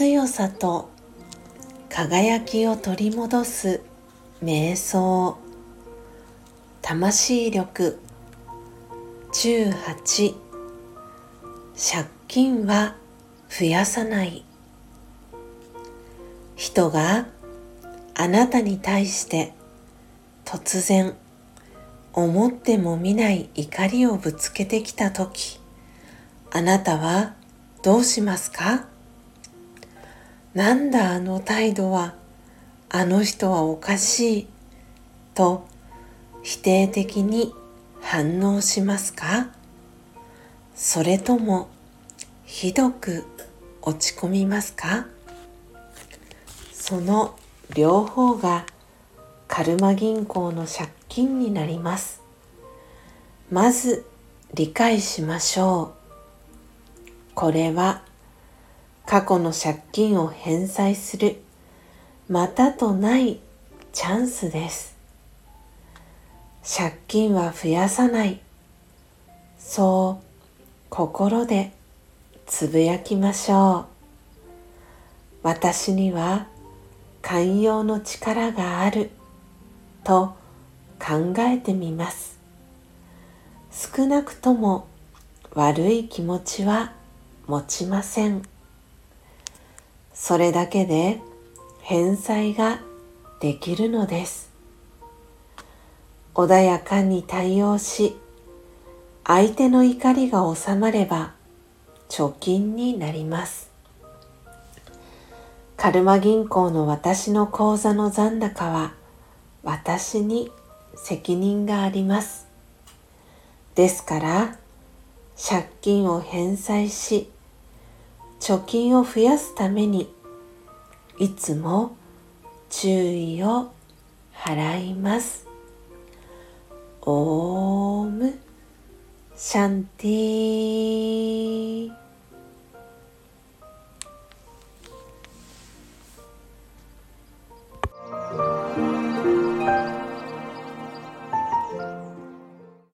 強さと輝きを取り戻す瞑想。魂力。18借金は増やさない。人があなたに対して突然思ってもみない怒りをぶつけてきた時あなたはどうしますか？なんだあの態度はあの人はおかしいと否定的に反応しますか？それともひどく落ち込みますか？その両方がカルマ銀行の借金になります。まず理解しましょう。これは過去の借金を返済するまたとないチャンスです。借金は増やさない。そう心でつぶやきましょう。私には寛容の力がある。と考えてみます。少なくとも悪い気持ちは持ちません。それだけで返済ができるのです。穏やかに対応し相手の怒りが収まれば貯金になります。カルマ銀行の私の口座の残高は私に責任があります。ですから借金を返済し貯金を増やすためにいつも注意を払います。オームシャンティー